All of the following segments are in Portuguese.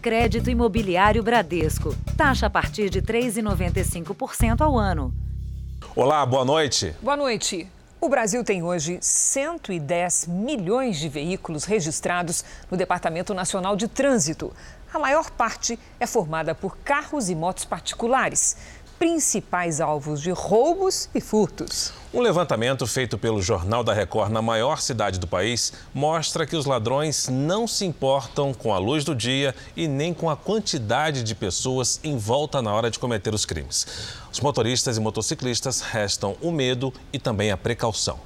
Crédito Imobiliário Bradesco. Taxa a partir de 3,95% ao ano. Olá, boa noite. Boa noite. O Brasil tem hoje 110 milhões de veículos registrados no Departamento Nacional de Trânsito. A maior parte é formada por carros e motos particulares principais alvos de roubos e furtos. Um levantamento feito pelo Jornal da Record na maior cidade do país mostra que os ladrões não se importam com a luz do dia e nem com a quantidade de pessoas em volta na hora de cometer os crimes. Os motoristas e motociclistas restam o medo e também a precaução.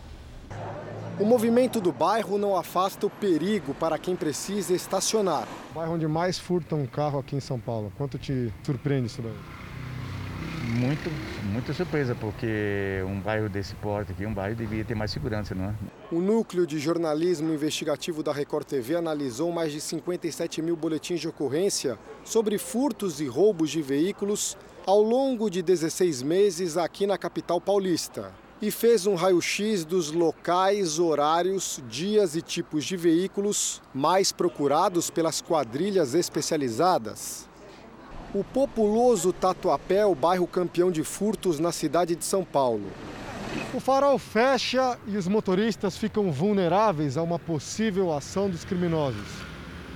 O movimento do bairro não afasta o perigo para quem precisa estacionar. O bairro onde mais furtam um carro aqui em São Paulo. Quanto te surpreende isso daí? Muito, muita surpresa, porque um bairro desse porte aqui, um bairro devia ter mais segurança, não é? O núcleo de jornalismo investigativo da Record TV analisou mais de 57 mil boletins de ocorrência sobre furtos e roubos de veículos ao longo de 16 meses aqui na capital paulista. E fez um raio-x dos locais, horários, dias e tipos de veículos mais procurados pelas quadrilhas especializadas. O populoso Tatuapé o bairro campeão de furtos na cidade de São Paulo. O farol fecha e os motoristas ficam vulneráveis a uma possível ação dos criminosos.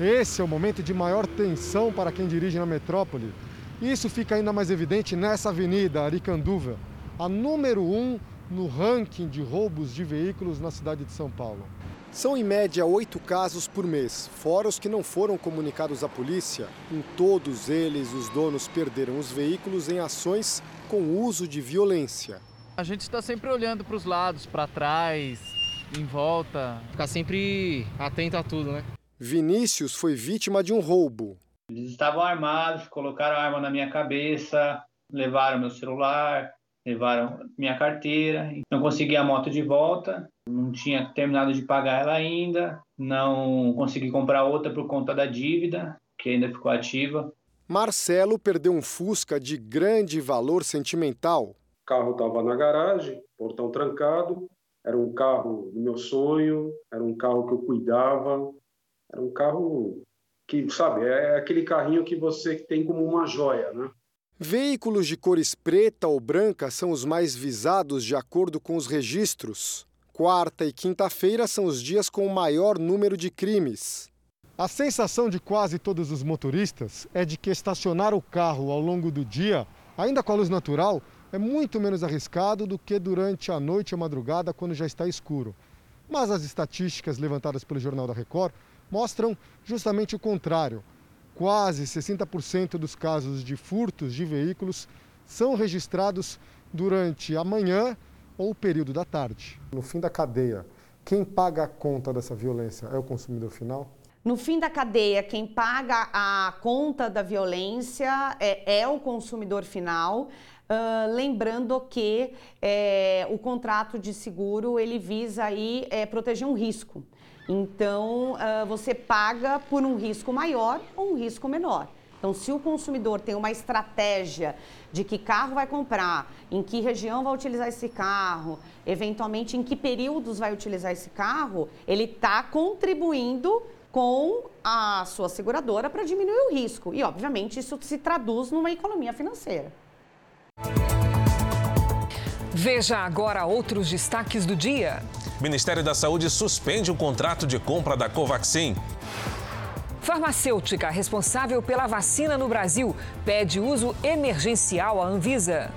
Esse é o momento de maior tensão para quem dirige na metrópole. Isso fica ainda mais evidente nessa avenida, Aricanduva, a número um no ranking de roubos de veículos na cidade de São Paulo. São em média oito casos por mês, fora os que não foram comunicados à polícia. Em todos eles, os donos perderam os veículos em ações com uso de violência. A gente está sempre olhando para os lados, para trás, em volta. Ficar sempre atento a tudo, né? Vinícius foi vítima de um roubo. Eles estavam armados, colocaram a arma na minha cabeça, levaram meu celular, levaram minha carteira, não consegui a moto de volta, não tinha terminado de pagar ela ainda, não consegui comprar outra por conta da dívida, que ainda ficou ativa. Marcelo perdeu um Fusca de grande valor sentimental. O carro estava na garagem, portão trancado, era um carro do meu sonho, era um carro que eu cuidava, era um carro que, sabe, é aquele carrinho que você tem como uma joia, né? Veículos de cores preta ou branca são os mais visados de acordo com os registros. Quarta e quinta-feira são os dias com o maior número de crimes. A sensação de quase todos os motoristas é de que estacionar o carro ao longo do dia, ainda com a luz natural, é muito menos arriscado do que durante a noite ou madrugada quando já está escuro. Mas as estatísticas levantadas pelo Jornal da Record mostram justamente o contrário. Quase 60% dos casos de furtos de veículos são registrados durante a manhã ou o período da tarde. No fim da cadeia, quem paga a conta dessa violência é o consumidor final? No fim da cadeia, quem paga a conta da violência é, é o consumidor final. Uh, lembrando que é, o contrato de seguro ele visa aí é, proteger um risco. Então, uh, você paga por um risco maior ou um risco menor. Então, se o consumidor tem uma estratégia de que carro vai comprar, em que região vai utilizar esse carro, eventualmente em que períodos vai utilizar esse carro, ele está contribuindo com a sua seguradora para diminuir o risco. E, obviamente, isso se traduz numa economia financeira. Veja agora outros destaques do dia. Ministério da Saúde suspende o contrato de compra da Covaxin. Farmacêutica responsável pela vacina no Brasil pede uso emergencial à Anvisa.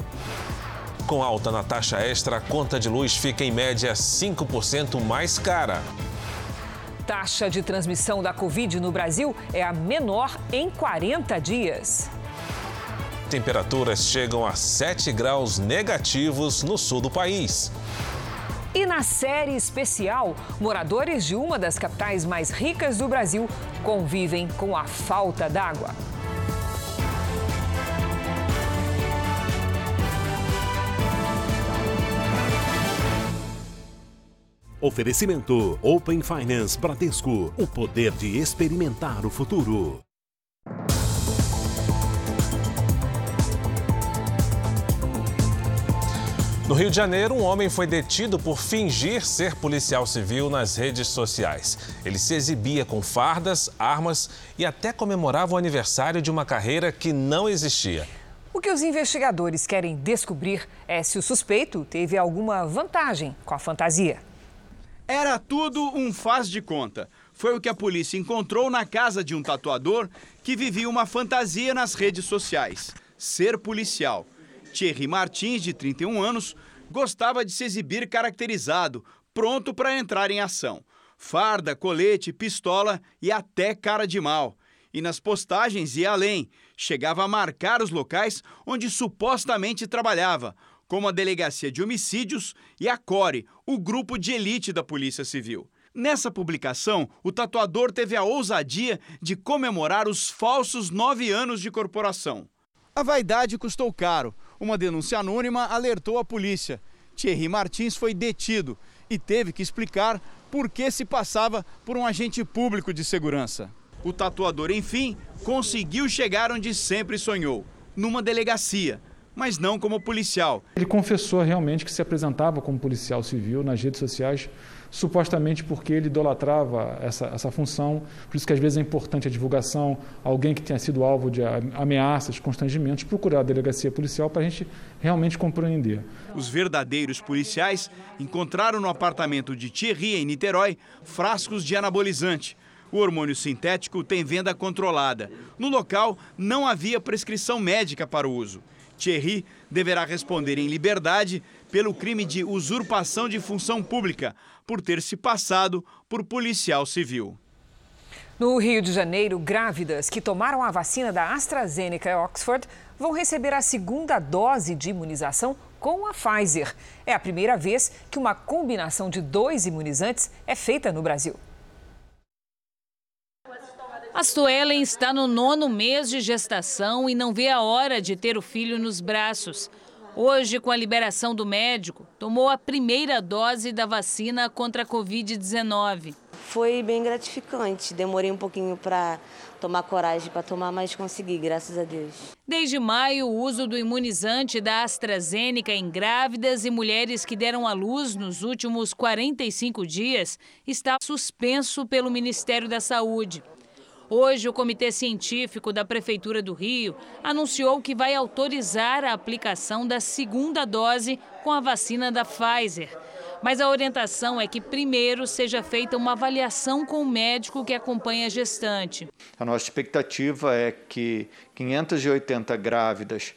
Com alta na taxa extra, a conta de luz fica em média 5% mais cara. Taxa de transmissão da Covid no Brasil é a menor em 40 dias. Temperaturas chegam a 7 graus negativos no sul do país. E na série especial, moradores de uma das capitais mais ricas do Brasil convivem com a falta d'água. Oferecimento Open Finance Bradesco, o poder de experimentar o futuro. No Rio de Janeiro, um homem foi detido por fingir ser policial civil nas redes sociais. Ele se exibia com fardas, armas e até comemorava o aniversário de uma carreira que não existia. O que os investigadores querem descobrir é se o suspeito teve alguma vantagem com a fantasia. Era tudo um faz de conta. Foi o que a polícia encontrou na casa de um tatuador que vivia uma fantasia nas redes sociais: ser policial. Thierry Martins, de 31 anos, gostava de se exibir caracterizado, pronto para entrar em ação. Farda, colete, pistola e até cara de mal. E nas postagens ia além, chegava a marcar os locais onde supostamente trabalhava, como a Delegacia de Homicídios e a CORE, o grupo de elite da Polícia Civil. Nessa publicação, o tatuador teve a ousadia de comemorar os falsos nove anos de corporação. A vaidade custou caro. Uma denúncia anônima alertou a polícia. Thierry Martins foi detido e teve que explicar por que se passava por um agente público de segurança. O tatuador, enfim, conseguiu chegar onde sempre sonhou numa delegacia, mas não como policial. Ele confessou realmente que se apresentava como policial civil nas redes sociais, supostamente porque ele idolatrava essa, essa função. Por isso que às vezes é importante a divulgação, alguém que tenha sido alvo de ameaças, constrangimentos, procurar a delegacia policial para a gente realmente compreender. Os verdadeiros policiais encontraram no apartamento de Thierry, em Niterói, frascos de anabolizante o hormônio sintético tem venda controlada. No local, não havia prescrição médica para o uso. Thierry deverá responder em liberdade pelo crime de usurpação de função pública, por ter se passado por policial civil. No Rio de Janeiro, grávidas que tomaram a vacina da AstraZeneca e Oxford vão receber a segunda dose de imunização com a Pfizer. É a primeira vez que uma combinação de dois imunizantes é feita no Brasil. A Suelen está no nono mês de gestação e não vê a hora de ter o filho nos braços. Hoje, com a liberação do médico, tomou a primeira dose da vacina contra a Covid-19. Foi bem gratificante. Demorei um pouquinho para tomar coragem para tomar, mas consegui, graças a Deus. Desde maio, o uso do imunizante da AstraZeneca em grávidas e mulheres que deram à luz nos últimos 45 dias está suspenso pelo Ministério da Saúde. Hoje, o Comitê Científico da Prefeitura do Rio anunciou que vai autorizar a aplicação da segunda dose com a vacina da Pfizer. Mas a orientação é que primeiro seja feita uma avaliação com o médico que acompanha a gestante. A nossa expectativa é que 580 grávidas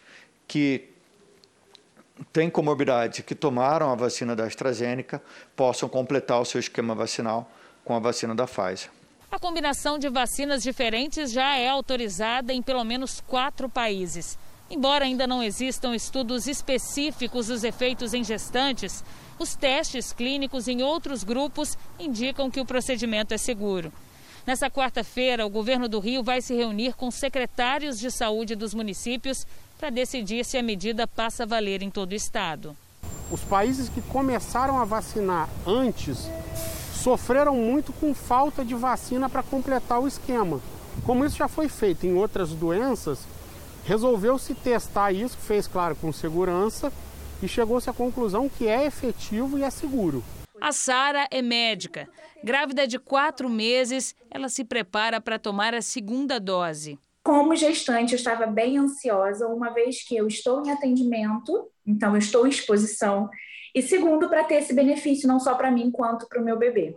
que têm comorbidade, que tomaram a vacina da AstraZeneca, possam completar o seu esquema vacinal com a vacina da Pfizer. A combinação de vacinas diferentes já é autorizada em pelo menos quatro países. Embora ainda não existam estudos específicos dos efeitos em gestantes, os testes clínicos em outros grupos indicam que o procedimento é seguro. Nessa quarta-feira, o governo do Rio vai se reunir com secretários de saúde dos municípios para decidir se a medida passa a valer em todo o estado. Os países que começaram a vacinar antes sofreram muito com falta de vacina para completar o esquema. Como isso já foi feito em outras doenças, resolveu-se testar isso, fez claro com segurança e chegou-se à conclusão que é efetivo e é seguro. A Sara é médica. Grávida de quatro meses, ela se prepara para tomar a segunda dose. Como gestante, eu estava bem ansiosa, uma vez que eu estou em atendimento, então eu estou em exposição e segundo, para ter esse benefício não só para mim quanto para o meu bebê.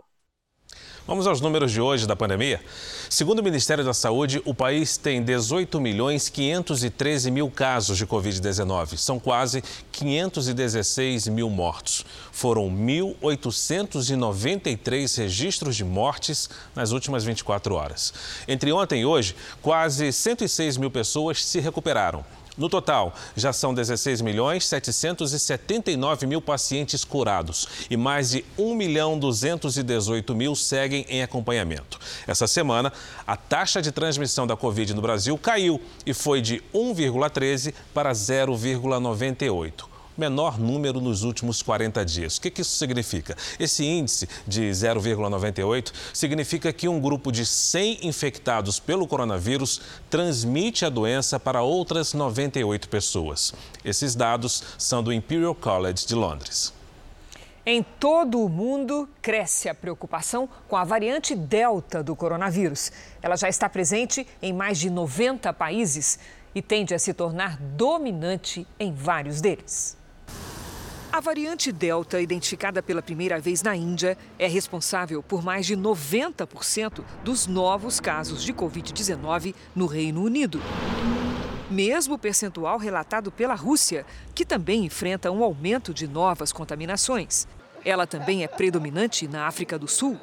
Vamos aos números de hoje da pandemia. Segundo o Ministério da Saúde, o país tem 18 milhões 513 mil casos de Covid-19. São quase 516 mil mortos. Foram 1.893 registros de mortes nas últimas 24 horas. Entre ontem e hoje, quase 106 mil pessoas se recuperaram. No total, já são 16 milhões 779 mil pacientes curados e mais de 1 milhão 218 mil seguem em acompanhamento. Essa semana, a taxa de transmissão da Covid no Brasil caiu e foi de 1,13 para 0,98. Menor número nos últimos 40 dias. O que, isso significa? Esse índice de 0,98 significa que um grupo de 100 infectados pelo coronavírus transmite a doença para outras 98 pessoas. Esses dados são do Imperial College de Londres. Em todo o mundo, cresce a preocupação com a variante Delta do coronavírus. Ela já está presente em mais de 90 países e tende a se tornar dominante em vários deles. A variante Delta, identificada pela primeira vez na Índia, é responsável por mais de 90% dos novos casos de Covid-19 no Reino Unido. Mesmo percentual relatado pela Rússia, que também enfrenta um aumento de novas contaminações. Ela também é predominante na África do Sul.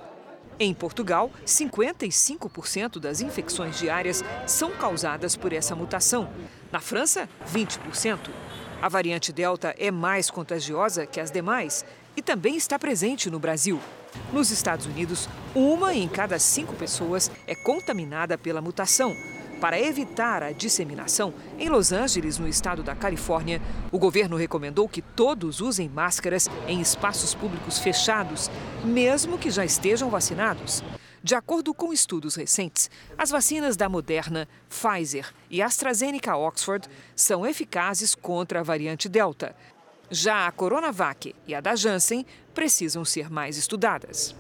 Em Portugal, 55% das infecções diárias são causadas por essa mutação. Na França, 20%. A variante Delta é mais contagiosa que as demais e também está presente no Brasil. Nos Estados Unidos, uma em cada cinco pessoas é contaminada pela mutação. Para evitar a disseminação, em Los Angeles, no estado da Califórnia, o governo recomendou que todos usem máscaras em espaços públicos fechados, mesmo que já estejam vacinados. De acordo com estudos recentes, as vacinas da Moderna, Pfizer e AstraZeneca Oxford são eficazes contra a variante Delta. Já a Coronavac e a da Janssen precisam ser mais estudadas.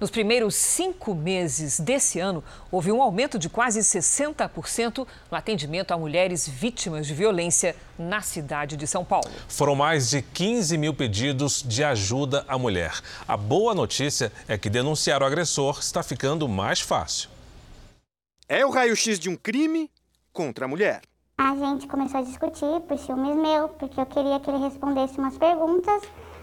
Nos primeiros cinco meses desse ano, houve um aumento de quase 60% no atendimento a mulheres vítimas de violência na cidade de São Paulo. Foram mais de 15 mil pedidos de ajuda à mulher. A boa notícia é que denunciar o agressor está ficando mais fácil. É o raio-x de um crime contra a mulher. A gente começou a discutir por ciúmes meu, porque eu queria que ele respondesse umas perguntas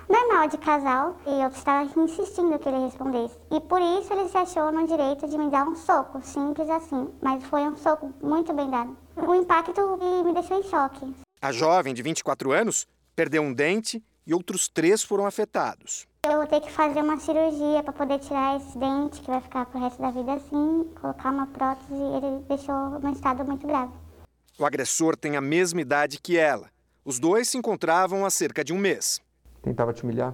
normal de casal e eu estava insistindo que ele respondesse. E por isso ele se achou no direito de me dar um soco, simples assim. Mas foi um soco muito bem dado. O impacto me deixou em choque. A jovem de 24 anos perdeu um dente e outros três foram afetados. Eu vou ter que fazer uma cirurgia para poder tirar esse dente, que vai ficar pro resto da vida assim, colocar uma prótese ele deixou um estado muito grave. O agressor tem a mesma idade que ela. Os dois se encontravam há cerca de um mês. Tentava te humilhar?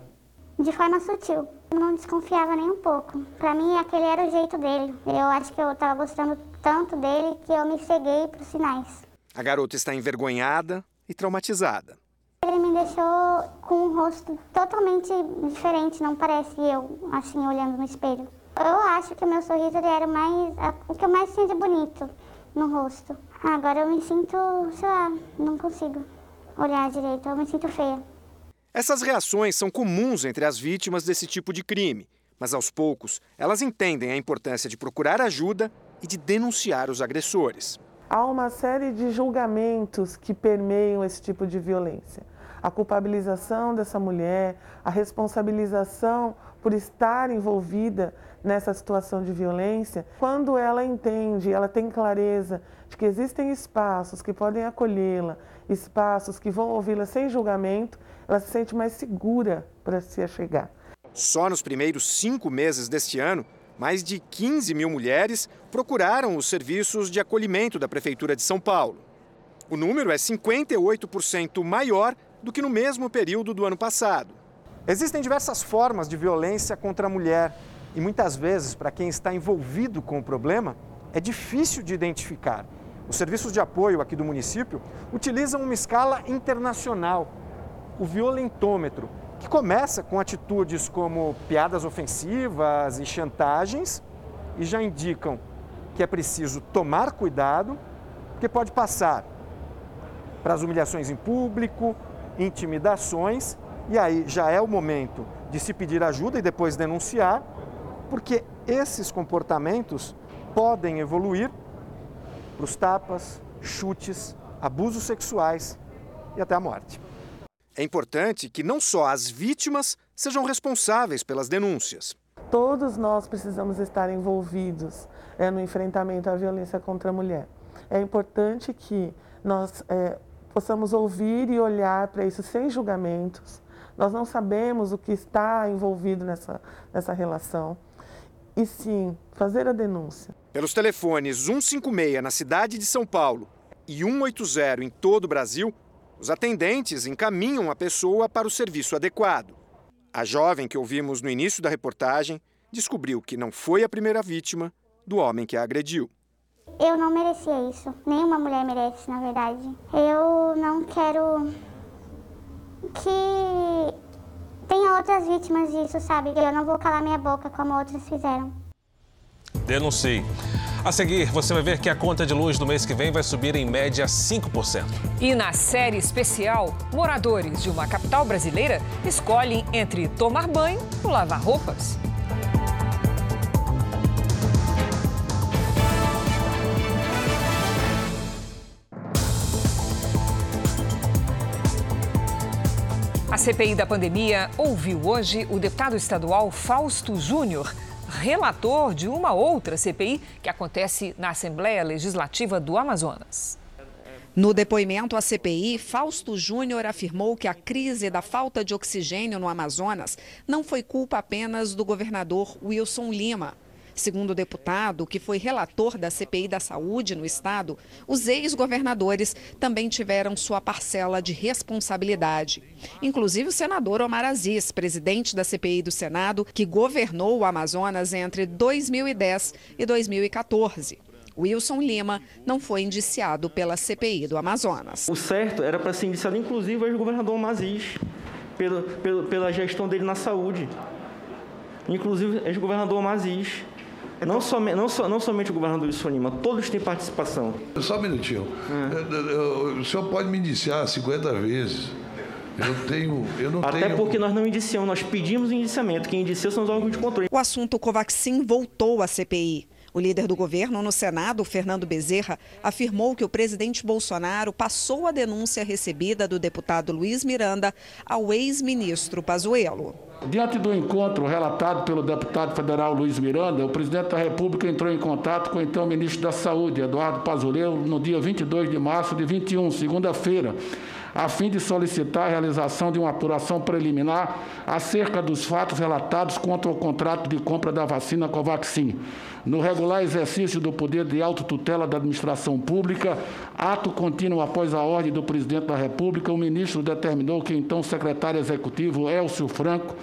De forma sutil. Não desconfiava nem um pouco. Para mim, aquele era o jeito dele. Eu acho que eu estava gostando tanto dele que eu me ceguei para os sinais. A garota está envergonhada e traumatizada. Ele me deixou com um rosto totalmente diferente, não parece eu, assim, olhando no espelho. Eu acho que o meu sorriso ele era mais, o que eu mais tinha de bonito no rosto. Agora eu me sinto, sei lá, não consigo olhar direito, eu me sinto feia. Essas reações são comuns entre as vítimas desse tipo de crime, mas aos poucos elas entendem a importância de procurar ajuda e de denunciar os agressores. Há uma série de julgamentos que permeiam esse tipo de violência. A culpabilização dessa mulher, a responsabilização por estar envolvida nessa situação de violência, quando ela entende, ela tem clareza de que existem espaços que podem acolhê-la, espaços que vão ouvi-la sem julgamento, ela se sente mais segura para se achegar. Só nos primeiros cinco meses deste ano, mais de 15 mil mulheres procuraram os serviços de acolhimento da Prefeitura de São Paulo. O número é 58% maior do que no mesmo período do ano passado. Existem diversas formas de violência contra a mulher e muitas vezes, para quem está envolvido com o problema, é difícil de identificar. Os serviços de apoio aqui do município utilizam uma escala internacional, o violentômetro, que começa com atitudes como piadas ofensivas e chantagens e já indicam que é preciso tomar cuidado, porque pode passar para as humilhações em público, intimidações, e aí já é o momento de se pedir ajuda e depois denunciar, porque esses comportamentos podem evoluir para os tapas, chutes, abusos sexuais e até a morte. É importante que não só as vítimas sejam responsáveis pelas denúncias. Todos nós precisamos estar envolvidos é, no enfrentamento à violência contra a mulher. É importante que nós é, possamos ouvir e olhar para isso sem julgamentos. Nós não sabemos o que está envolvido nessa, nessa relação. E sim, fazer a denúncia. Pelos telefones 156 na cidade de São Paulo e 180 em todo o Brasil, Os atendentes encaminham a pessoa para o serviço adequado. A jovem que ouvimos no início da reportagem descobriu que não foi a primeira vítima do homem que a agrediu. Eu não merecia isso. Nenhuma mulher merece, na verdade. Eu não quero que tenha outras vítimas disso, sabe? Eu não vou calar minha boca como outras fizeram. Denuncie. A seguir, você vai ver que a conta de luz do mês que vem vai subir em média 5%. E na série especial, moradores de uma capital brasileira escolhem entre tomar banho ou lavar roupas. CPI da pandemia ouviu hoje o deputado estadual Fausto Júnior, relator de uma outra CPI que acontece na Assembleia Legislativa do Amazonas. No depoimento à CPI, Fausto Júnior afirmou que a crise da falta de oxigênio no Amazonas não foi culpa apenas do governador Wilson Lima. Segundo o deputado, que foi relator da CPI da Saúde no estado, os ex-governadores também tiveram sua parcela de responsabilidade. Inclusive o senador Omar Aziz, presidente da CPI do Senado, que governou o Amazonas entre 2010 e 2014. Wilson Lima não foi indiciado pela CPI do Amazonas. O certo era para ser indiciado, inclusive, o ex-governador Maziz, pela, pela, pela gestão dele na saúde. Inclusive, ex-governador Maziz. Não, some, não, so, não somente o governador Wilson Lima, todos têm participação. Só um minutinho. É. O senhor pode me indiciar 50 vezes. Eu tenho, eu não Até tenho... porque nós não indiciamos, nós pedimos o indiciamento. Quem indicia são os órgãos de controle. O assunto Covaxin voltou à CPI. O líder do governo no Senado, Fernando Bezerra, afirmou que o presidente Bolsonaro passou a denúncia recebida do deputado Luiz Miranda ao ex-ministro Pazuello. Diante do encontro relatado pelo deputado federal Luiz Miranda, o presidente da República entrou em contato com o então ministro da Saúde, Eduardo Pazuello, no dia 22 de março de 21, segunda-feira, a fim de solicitar a realização de uma apuração preliminar acerca dos fatos relatados contra o contrato de compra da vacina Covaxin. No regular exercício do poder de autotutela da administração pública, ato contínuo após a ordem do presidente da República, o ministro determinou que então secretário executivo Elcio Franco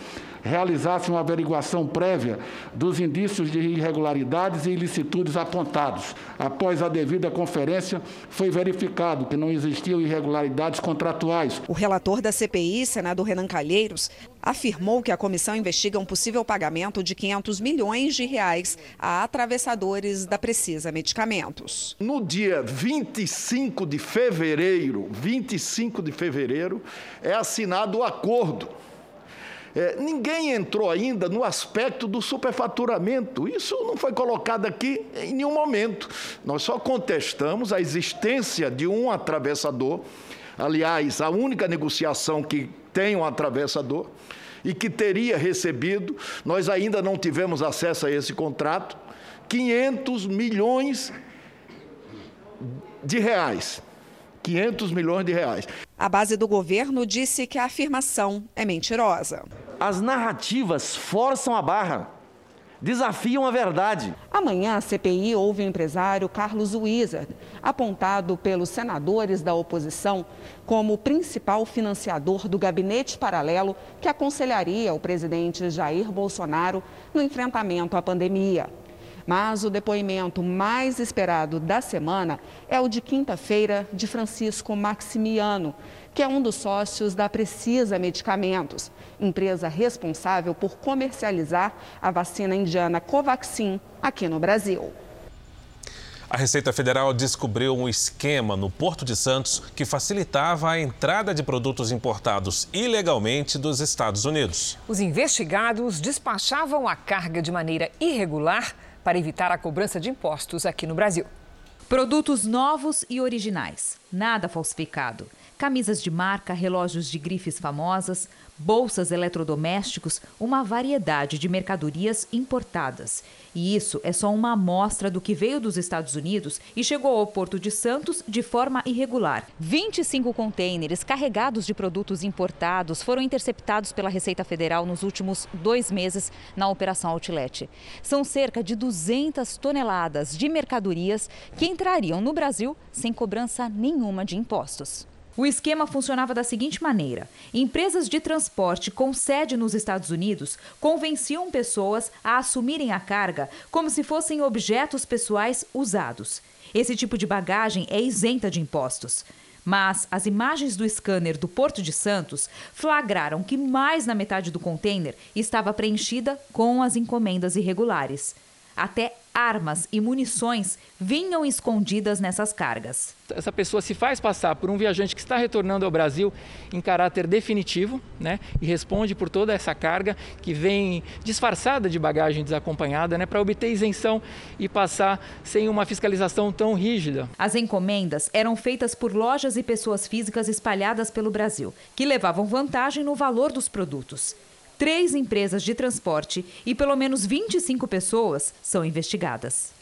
realizasse uma averiguação prévia dos indícios de irregularidades e ilicitudes apontados. Após a devida conferência, foi verificado que não existiam irregularidades contratuais. O relator da CPI, senador Renan Calheiros, afirmou que a comissão investiga um possível pagamento de 500 milhões de reais a atravessadores da Precisa Medicamentos. No dia 25 de fevereiro, 25 de fevereiro, é assinado o acordo é, ninguém entrou ainda no aspecto do superfaturamento. Isso não foi colocado aqui em nenhum momento. Nós só contestamos a existência de um atravessador. Aliás, a única negociação que tem um atravessador e que teria recebido, nós ainda não tivemos acesso a esse contrato, 500 milhões de reais. 500 milhões de reais. A base do governo disse que a afirmação é mentirosa. As narrativas forçam a barra, desafiam a verdade. Amanhã, a CPI ouve o empresário Carlos Wizard, apontado pelos senadores da oposição como o principal financiador do gabinete paralelo que aconselharia o presidente Jair Bolsonaro no enfrentamento à pandemia. Mas o depoimento mais esperado da semana é o de quinta-feira de Francisco Maximiano, que é um dos sócios da Precisa Medicamentos, empresa responsável por comercializar a vacina indiana Covaxin aqui no Brasil. A Receita Federal descobriu um esquema no Porto de Santos que facilitava a entrada de produtos importados ilegalmente dos Estados Unidos. Os investigados despachavam a carga de maneira irregular para evitar a cobrança de impostos aqui no Brasil. Produtos novos e originais, nada falsificado. Camisas de marca, relógios de grifes famosas, bolsas eletrodomésticos, uma variedade de mercadorias importadas. E isso é só uma amostra do que veio dos Estados Unidos e chegou ao Porto de Santos de forma irregular. 25 contêineres carregados de produtos importados foram interceptados pela Receita Federal nos últimos dois meses na Operação Outlet. São cerca de 200 toneladas de mercadorias que entrariam no Brasil sem cobrança nenhuma de impostos. O esquema funcionava da seguinte maneira: empresas de transporte com sede nos Estados Unidos convenciam pessoas a assumirem a carga como se fossem objetos pessoais usados. Esse tipo de bagagem é isenta de impostos. Mas as imagens do scanner do Porto de Santos flagraram que mais da metade do container estava preenchida com as encomendas irregulares. Até armas e munições vinham escondidas nessas cargas. Essa pessoa se faz passar por um viajante que está retornando ao Brasil em caráter definitivo, né? E responde por toda essa carga que vem disfarçada de bagagem desacompanhada, né? Para obter isenção e passar sem uma fiscalização tão rígida. As encomendas eram feitas por lojas e pessoas físicas espalhadas pelo Brasil, que levavam vantagem no valor dos produtos três empresas de transporte e pelo menos 25 pessoas são investigadas.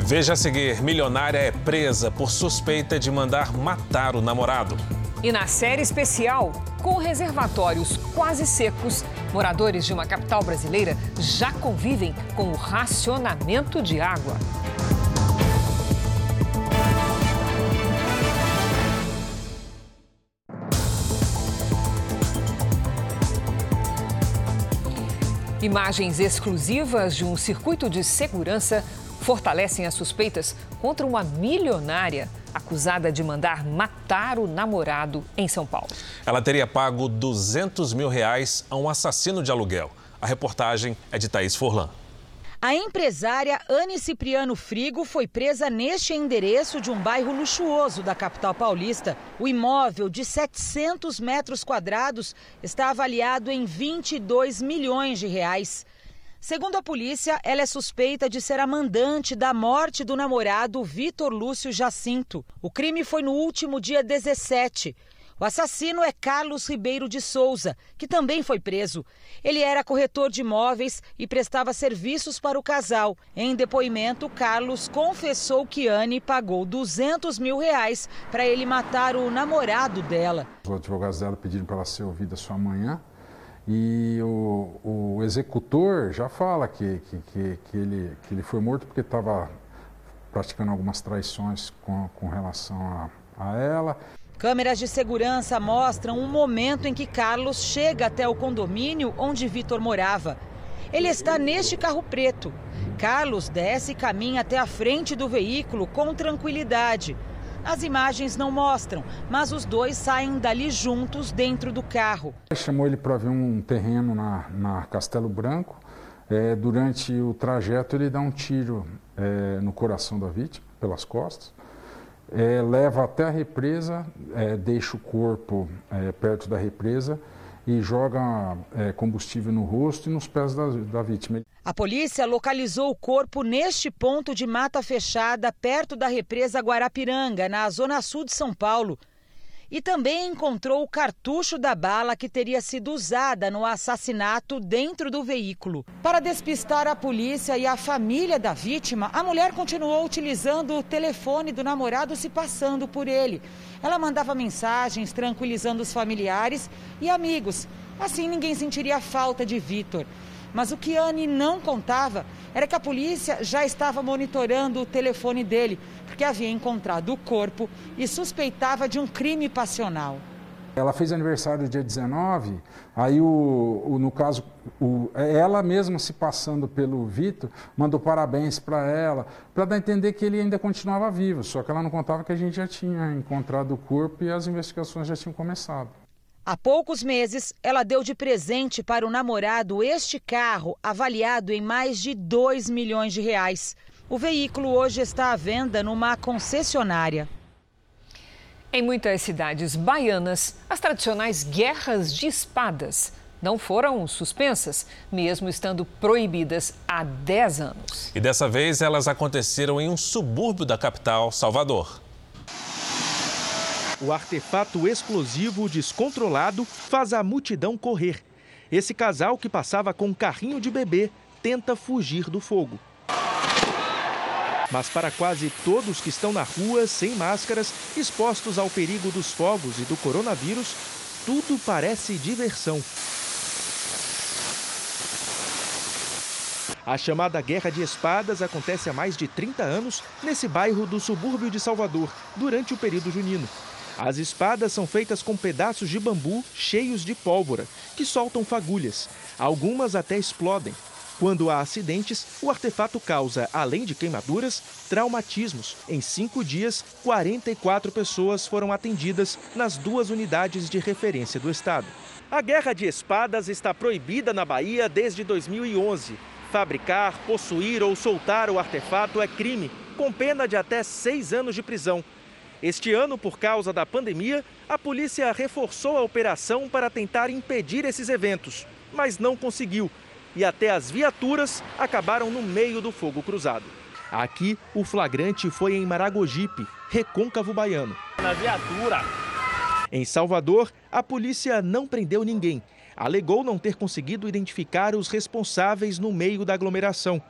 Veja a seguir: milionária é presa por suspeita de mandar matar o namorado. E na série especial, com reservatórios quase secos, moradores de uma capital brasileira já convivem com o racionamento de água. Imagens exclusivas de um circuito de segurança fortalecem as suspeitas contra uma milionária acusada de mandar matar o namorado em São Paulo. Ela teria pago 200 mil reais a um assassino de aluguel. A reportagem é de Thaís Forlan. A empresária Anne Cipriano Frigo foi presa neste endereço de um bairro luxuoso da capital paulista. O imóvel de 700 metros quadrados está avaliado em 22 milhões de reais. Segundo a polícia, ela é suspeita de ser a mandante da morte do namorado Vitor Lúcio Jacinto. O crime foi no último dia 17. O assassino é Carlos Ribeiro de Souza, que também foi preso. Ele era corretor de imóveis e prestava serviços para o casal. Em depoimento, Carlos confessou que Anne pagou 200 mil reais para ele matar o namorado dela. Os advogados dela pediram para ela ser ouvida só amanhã. E o, o executor já fala que, que, que, que, ele, que ele foi morto porque estava praticando algumas traições com, com relação a, a ela. Câmeras de segurança mostram um momento em que Carlos chega até o condomínio onde Vitor morava. Ele está neste carro preto. Carlos desce e caminha até a frente do veículo com tranquilidade. As imagens não mostram, mas os dois saem dali juntos dentro do carro. Chamou ele para ver um terreno na, na Castelo Branco. É, durante o trajeto, ele dá um tiro é, no coração da vítima, pelas costas é, leva até a represa, é, deixa o corpo é, perto da represa e joga é, combustível no rosto e nos pés da, da vítima. A polícia localizou o corpo neste ponto de mata fechada, perto da represa Guarapiranga, na zona sul de São Paulo e também encontrou o cartucho da bala que teria sido usada no assassinato dentro do veículo. Para despistar a polícia e a família da vítima, a mulher continuou utilizando o telefone do namorado se passando por ele. Ela mandava mensagens tranquilizando os familiares e amigos. Assim ninguém sentiria falta de Vitor. Mas o que Anne não contava era que a polícia já estava monitorando o telefone dele porque havia encontrado o corpo e suspeitava de um crime passional. Ela fez aniversário dia 19, aí o, o no caso, o, ela mesma se passando pelo Vitor, mandou parabéns para ela, para dar a entender que ele ainda continuava vivo, só que ela não contava que a gente já tinha encontrado o corpo e as investigações já tinham começado. Há poucos meses, ela deu de presente para o namorado este carro, avaliado em mais de 2 milhões de reais. O veículo hoje está à venda numa concessionária. Em muitas cidades baianas, as tradicionais guerras de espadas não foram suspensas, mesmo estando proibidas há 10 anos. E dessa vez elas aconteceram em um subúrbio da capital, Salvador. O artefato explosivo descontrolado faz a multidão correr. Esse casal que passava com um carrinho de bebê tenta fugir do fogo. Mas para quase todos que estão na rua, sem máscaras, expostos ao perigo dos fogos e do coronavírus, tudo parece diversão. A chamada Guerra de Espadas acontece há mais de 30 anos nesse bairro do subúrbio de Salvador, durante o período junino. As espadas são feitas com pedaços de bambu cheios de pólvora, que soltam fagulhas. Algumas até explodem. Quando há acidentes, o artefato causa, além de queimaduras, traumatismos. Em cinco dias, 44 pessoas foram atendidas nas duas unidades de referência do Estado. A guerra de espadas está proibida na Bahia desde 2011. Fabricar, possuir ou soltar o artefato é crime, com pena de até seis anos de prisão. Este ano, por causa da pandemia, a polícia reforçou a operação para tentar impedir esses eventos, mas não conseguiu. E até as viaturas acabaram no meio do fogo cruzado. Aqui, o flagrante foi em Maragogipe, recôncavo baiano. Na viatura. Em Salvador, a polícia não prendeu ninguém. Alegou não ter conseguido identificar os responsáveis no meio da aglomeração.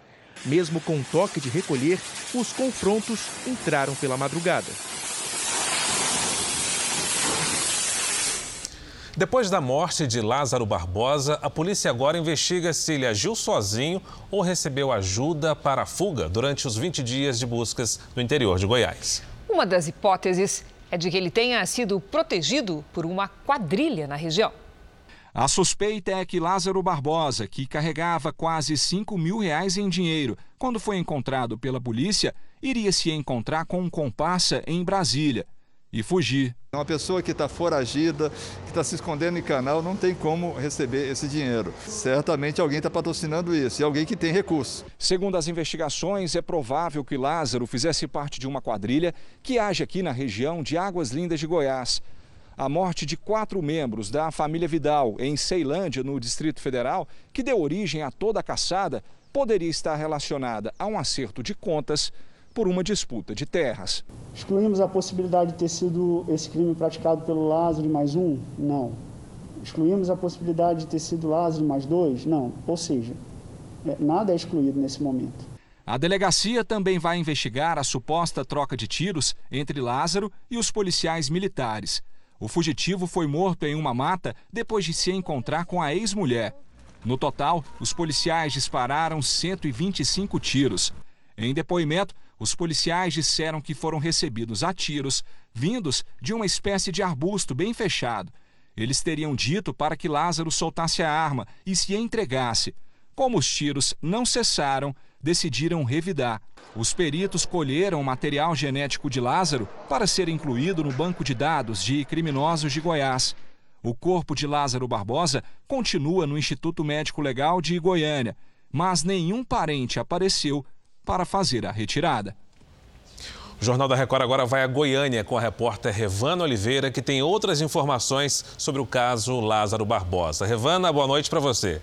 Mesmo com toque de recolher, os confrontos entraram pela madrugada. Depois da morte de Lázaro Barbosa, a polícia agora investiga se ele agiu sozinho ou recebeu ajuda para a fuga durante os 20 dias de buscas no interior de Goiás. Uma das hipóteses é de que ele tenha sido protegido por uma quadrilha na região. A suspeita é que Lázaro Barbosa, que carregava quase 5 mil reais em dinheiro, quando foi encontrado pela polícia, iria se encontrar com um comparsa em Brasília e fugir. Uma pessoa que está foragida, que está se escondendo em canal, não tem como receber esse dinheiro. Certamente alguém está patrocinando isso e alguém que tem recurso. Segundo as investigações, é provável que Lázaro fizesse parte de uma quadrilha que age aqui na região de Águas Lindas de Goiás. A morte de quatro membros da família Vidal em Ceilândia, no Distrito Federal, que deu origem a toda a caçada, poderia estar relacionada a um acerto de contas por uma disputa de terras. Excluímos a possibilidade de ter sido esse crime praticado pelo Lázaro mais um? Não. Excluímos a possibilidade de ter sido Lázaro mais dois? Não. Ou seja, é, nada é excluído nesse momento. A delegacia também vai investigar a suposta troca de tiros entre Lázaro e os policiais militares. O fugitivo foi morto em uma mata depois de se encontrar com a ex-mulher. No total, os policiais dispararam 125 tiros. Em depoimento, os policiais disseram que foram recebidos a tiros, vindos de uma espécie de arbusto bem fechado. Eles teriam dito para que Lázaro soltasse a arma e se entregasse. Como os tiros não cessaram, decidiram revidar. Os peritos colheram o material genético de Lázaro para ser incluído no banco de dados de criminosos de Goiás. O corpo de Lázaro Barbosa continua no Instituto Médico Legal de Goiânia, mas nenhum parente apareceu para fazer a retirada. O Jornal da Record agora vai a Goiânia com a repórter Revana Oliveira, que tem outras informações sobre o caso Lázaro Barbosa. Revana, boa noite para você.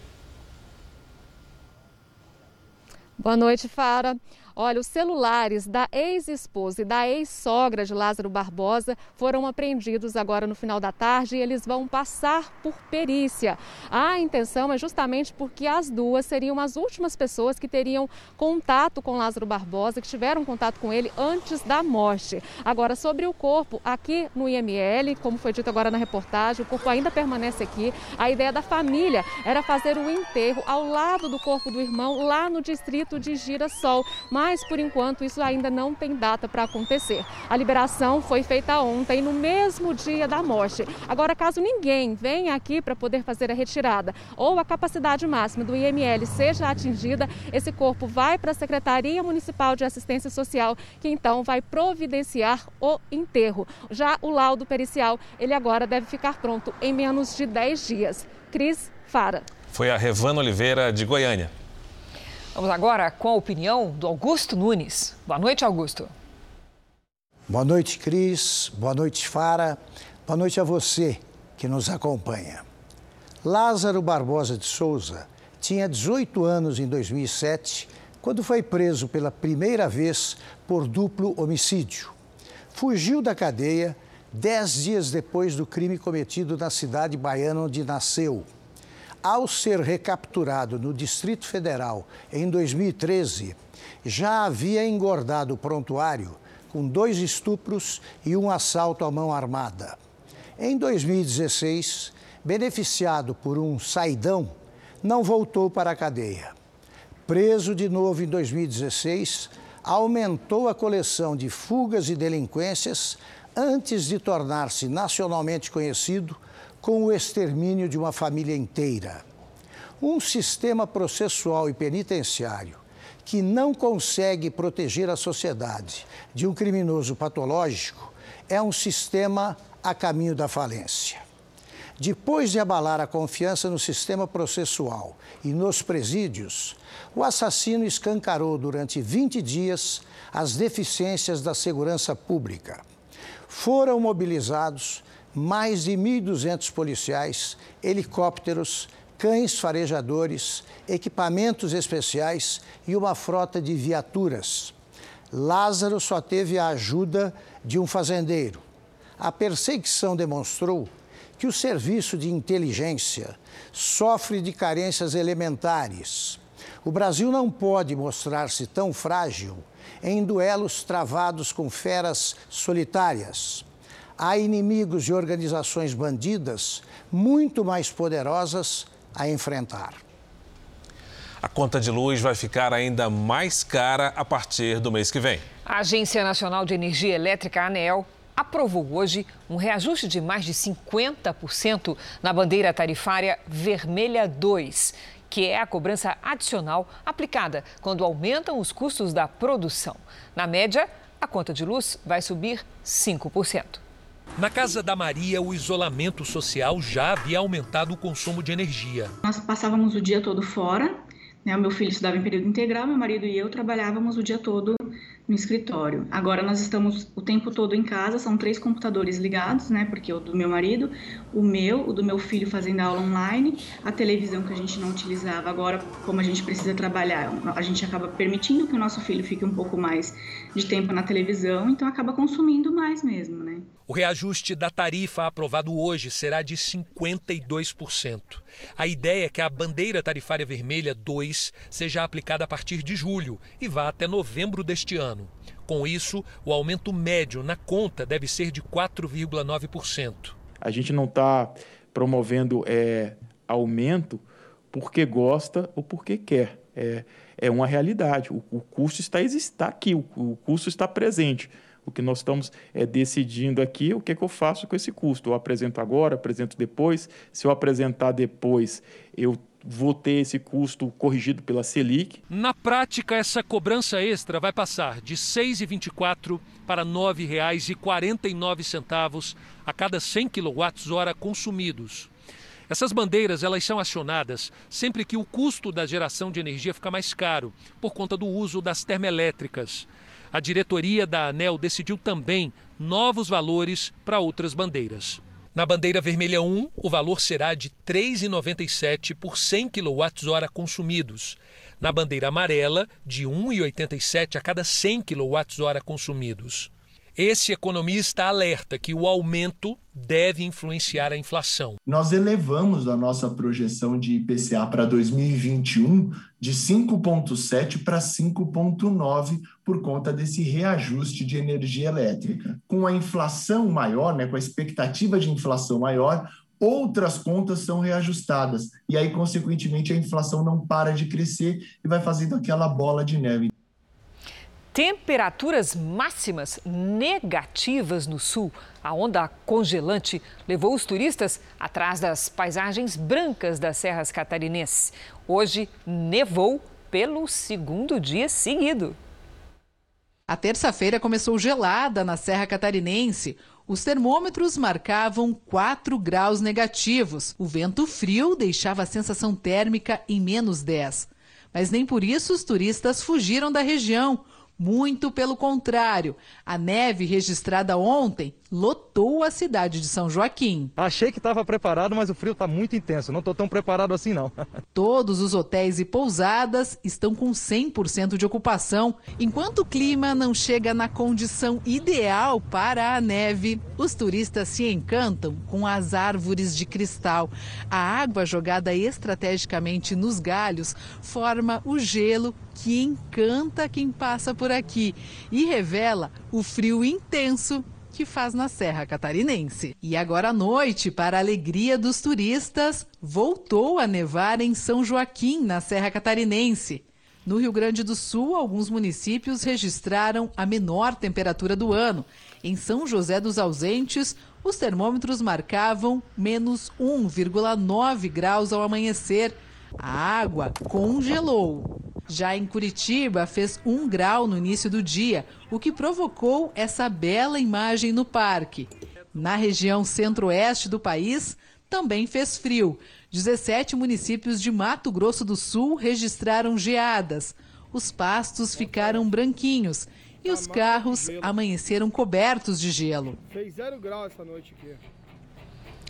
Boa noite, Fara. Olha, os celulares da ex-esposa e da ex-sogra de Lázaro Barbosa foram apreendidos agora no final da tarde e eles vão passar por perícia. A intenção é justamente porque as duas seriam as últimas pessoas que teriam contato com Lázaro Barbosa, que tiveram contato com ele antes da morte. Agora, sobre o corpo, aqui no IML, como foi dito agora na reportagem, o corpo ainda permanece aqui. A ideia da família era fazer o enterro ao lado do corpo do irmão, lá no distrito de Girassol. Mas mas por enquanto isso ainda não tem data para acontecer. A liberação foi feita ontem, no mesmo dia da morte. Agora, caso ninguém venha aqui para poder fazer a retirada ou a capacidade máxima do IML seja atingida, esse corpo vai para a Secretaria Municipal de Assistência Social, que então vai providenciar o enterro. Já o laudo pericial, ele agora deve ficar pronto em menos de 10 dias. Cris Fara. Foi a Revana Oliveira de Goiânia. Vamos agora com a opinião do Augusto Nunes. Boa noite, Augusto. Boa noite, Cris. Boa noite, Fara. Boa noite a você que nos acompanha. Lázaro Barbosa de Souza tinha 18 anos em 2007, quando foi preso pela primeira vez por duplo homicídio. Fugiu da cadeia dez dias depois do crime cometido na cidade baiana onde nasceu ao ser recapturado no Distrito Federal em 2013, já havia engordado o prontuário com dois estupros e um assalto à mão armada. Em 2016, beneficiado por um saidão, não voltou para a cadeia. Preso de novo em 2016, aumentou a coleção de fugas e delinquências antes de tornar-se nacionalmente conhecido com o extermínio de uma família inteira. Um sistema processual e penitenciário que não consegue proteger a sociedade de um criminoso patológico é um sistema a caminho da falência. Depois de abalar a confiança no sistema processual e nos presídios, o assassino escancarou durante 20 dias as deficiências da segurança pública. Foram mobilizados mais de 1.200 policiais, helicópteros, cães farejadores, equipamentos especiais e uma frota de viaturas. Lázaro só teve a ajuda de um fazendeiro. A perseguição demonstrou que o serviço de inteligência sofre de carências elementares. O Brasil não pode mostrar-se tão frágil em duelos travados com feras solitárias. Há inimigos de organizações bandidas muito mais poderosas a enfrentar. A conta de luz vai ficar ainda mais cara a partir do mês que vem. A Agência Nacional de Energia Elétrica, ANEEL, aprovou hoje um reajuste de mais de 50% na bandeira tarifária Vermelha 2, que é a cobrança adicional aplicada quando aumentam os custos da produção. Na média, a conta de luz vai subir 5%. Na casa da Maria, o isolamento social já havia aumentado o consumo de energia. Nós passávamos o dia todo fora, né? o meu filho estudava em período integral, meu marido e eu trabalhávamos o dia todo no escritório. Agora nós estamos o tempo todo em casa, são três computadores ligados, né? Porque o do meu marido, o meu, o do meu filho fazendo aula online, a televisão que a gente não utilizava agora, como a gente precisa trabalhar, a gente acaba permitindo que o nosso filho fique um pouco mais de tempo na televisão, então acaba consumindo mais mesmo, né? O reajuste da tarifa aprovado hoje será de 52%. A ideia é que a bandeira tarifária vermelha 2 seja aplicada a partir de julho e vá até novembro deste ano. Com isso, o aumento médio na conta deve ser de 4,9%. A gente não está promovendo é, aumento porque gosta ou porque quer. É, é uma realidade. O, o custo está, está aqui, o, o custo está presente. O que nós estamos é, decidindo aqui, o que, é que eu faço com esse custo? Eu apresento agora, apresento depois. Se eu apresentar depois, eu vou ter esse custo corrigido pela Selic. Na prática, essa cobrança extra vai passar de R$ 6,24 para R$ 9,49 a cada 100 kWh consumidos. Essas bandeiras elas são acionadas sempre que o custo da geração de energia fica mais caro por conta do uso das termoelétricas. A diretoria da ANEL decidiu também novos valores para outras bandeiras. Na bandeira vermelha 1, o valor será de R$ 3,97 por 100 kWh consumidos. Na bandeira amarela, de R$ 1,87 a cada 100 kWh consumidos. Esse economista alerta que o aumento deve influenciar a inflação. Nós elevamos a nossa projeção de IPCA para 2021 de 5,7 para 5,9 por conta desse reajuste de energia elétrica. Com a inflação maior, né, com a expectativa de inflação maior, outras contas são reajustadas. E aí, consequentemente, a inflação não para de crescer e vai fazendo aquela bola de neve temperaturas máximas negativas no sul. A onda congelante levou os turistas atrás das paisagens brancas das serras catarinenses. Hoje nevou pelo segundo dia seguido. A terça-feira começou gelada na Serra Catarinense. Os termômetros marcavam 4 graus negativos. O vento frio deixava a sensação térmica em menos 10. Mas nem por isso os turistas fugiram da região. Muito pelo contrário, a neve registrada ontem lotou a cidade de São Joaquim. Achei que estava preparado, mas o frio está muito intenso. Não estou tão preparado assim, não. Todos os hotéis e pousadas estão com 100% de ocupação. Enquanto o clima não chega na condição ideal para a neve, os turistas se encantam com as árvores de cristal. A água jogada estrategicamente nos galhos forma o gelo que encanta quem passa por aqui e revela o frio intenso que faz na Serra Catarinense. E agora à noite, para a alegria dos turistas, voltou a nevar em São Joaquim, na Serra Catarinense. No Rio Grande do Sul, alguns municípios registraram a menor temperatura do ano. Em São José dos Ausentes, os termômetros marcavam menos 1,9 graus ao amanhecer. A água congelou. Já em Curitiba, fez um grau no início do dia, o que provocou essa bela imagem no parque. Na região centro-oeste do país, também fez frio. 17 municípios de Mato Grosso do Sul registraram geadas. Os pastos ficaram branquinhos e os carros amanheceram cobertos de gelo. Fez zero grau essa noite aqui.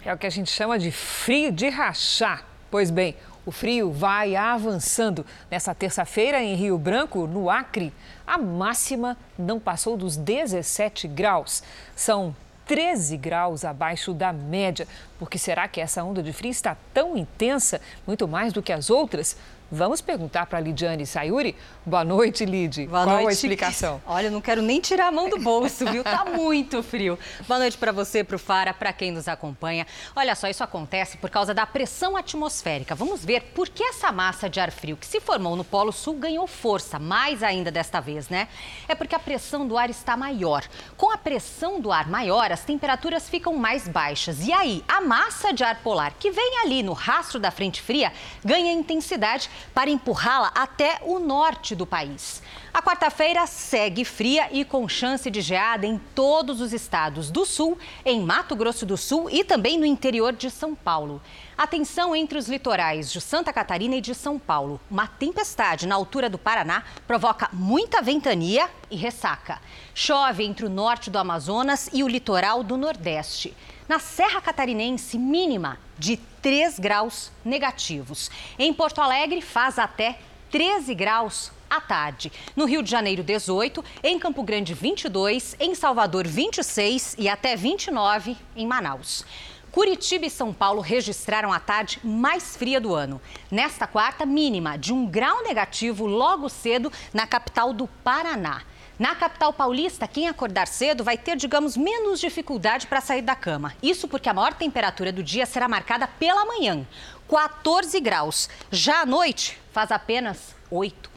É o que a gente chama de frio de rachar. Pois bem, o frio vai avançando. Nessa terça-feira, em Rio Branco, no Acre, a máxima não passou dos 17 graus. São 13 graus abaixo da média. Por que será que essa onda de frio está tão intensa, muito mais do que as outras? Vamos perguntar para a Lidiane Sayuri. Boa noite, Lid. Boa Qual noite. a explicação? Olha, não quero nem tirar a mão do bolso, viu? Tá muito frio. Boa noite para você, para o Fara, para quem nos acompanha. Olha só, isso acontece por causa da pressão atmosférica. Vamos ver por que essa massa de ar frio que se formou no Polo Sul ganhou força, mais ainda desta vez, né? É porque a pressão do ar está maior. Com a pressão do ar maior, as temperaturas ficam mais baixas. E aí, a massa de ar polar que vem ali no rastro da frente fria ganha intensidade para empurrá-la até o norte do país. A quarta-feira segue fria e com chance de geada em todos os estados do sul, em Mato Grosso do Sul e também no interior de São Paulo. Atenção entre os litorais de Santa Catarina e de São Paulo. Uma tempestade na altura do Paraná provoca muita ventania e ressaca. Chove entre o norte do Amazonas e o litoral do Nordeste. Na Serra Catarinense, mínima de 3 graus negativos. Em Porto Alegre, faz até 13 graus à tarde. No Rio de Janeiro, 18, em Campo Grande, 22, em Salvador, 26 e até 29 em Manaus. Curitiba e São Paulo registraram a tarde mais fria do ano. Nesta quarta, mínima de um grau negativo logo cedo na capital do Paraná. Na capital paulista, quem acordar cedo vai ter, digamos, menos dificuldade para sair da cama. Isso porque a maior temperatura do dia será marcada pela manhã, 14 graus. Já à noite, faz apenas 8.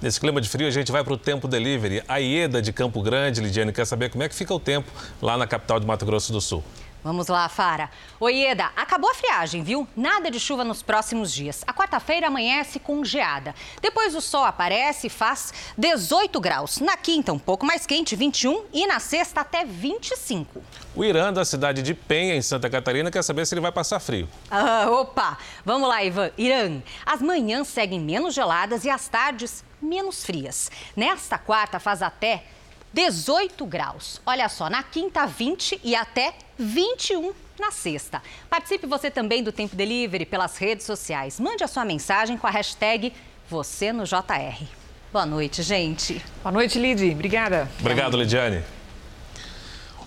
Nesse clima de frio, a gente vai para o Tempo Delivery. A Ieda de Campo Grande, Lidiane, quer saber como é que fica o tempo lá na capital de Mato Grosso do Sul. Vamos lá, Fara. Oi, Eda, acabou a friagem, viu? Nada de chuva nos próximos dias. A quarta-feira amanhece com geada. Depois o sol aparece e faz 18 graus. Na quinta, um pouco mais quente, 21. E na sexta, até 25. O Irã, da cidade de Penha, em Santa Catarina, quer saber se ele vai passar frio. Ah, opa! Vamos lá, Ivan. Irã. As manhãs seguem menos geladas e as tardes menos frias. Nesta quarta, faz até 18 graus. Olha só, na quinta, 20 e até 21 na sexta. Participe você também do Tempo Delivery pelas redes sociais. Mande a sua mensagem com a hashtag você no JR. Boa noite, gente. Boa noite, Lid. Obrigada. Obrigado, Lidiane.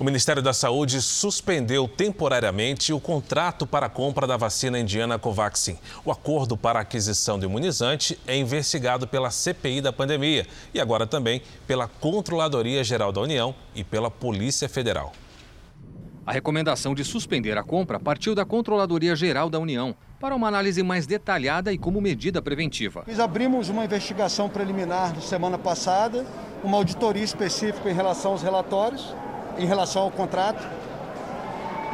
O Ministério da Saúde suspendeu temporariamente o contrato para a compra da vacina indiana Covaxin. O acordo para a aquisição do imunizante é investigado pela CPI da pandemia e agora também pela Controladoria Geral da União e pela Polícia Federal. A recomendação de suspender a compra partiu da Controladoria Geral da União para uma análise mais detalhada e como medida preventiva. Nós abrimos uma investigação preliminar na semana passada, uma auditoria específica em relação aos relatórios, em relação ao contrato.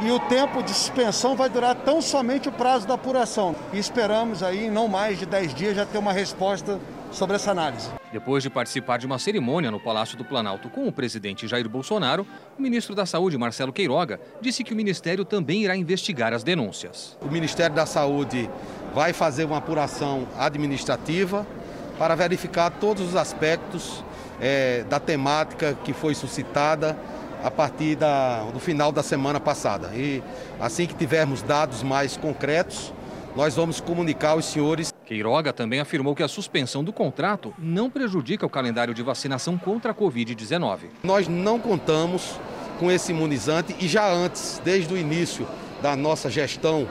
E o tempo de suspensão vai durar tão somente o prazo da apuração. E esperamos aí, em não mais de 10 dias, já ter uma resposta sobre essa análise. Depois de participar de uma cerimônia no Palácio do Planalto com o presidente Jair Bolsonaro, o ministro da Saúde, Marcelo Queiroga, disse que o ministério também irá investigar as denúncias. O Ministério da Saúde vai fazer uma apuração administrativa para verificar todos os aspectos é, da temática que foi suscitada a partir da, do final da semana passada. E assim que tivermos dados mais concretos, nós vamos comunicar aos senhores. Queiroga também afirmou que a suspensão do contrato não prejudica o calendário de vacinação contra a Covid-19. Nós não contamos com esse imunizante e já antes, desde o início da nossa gestão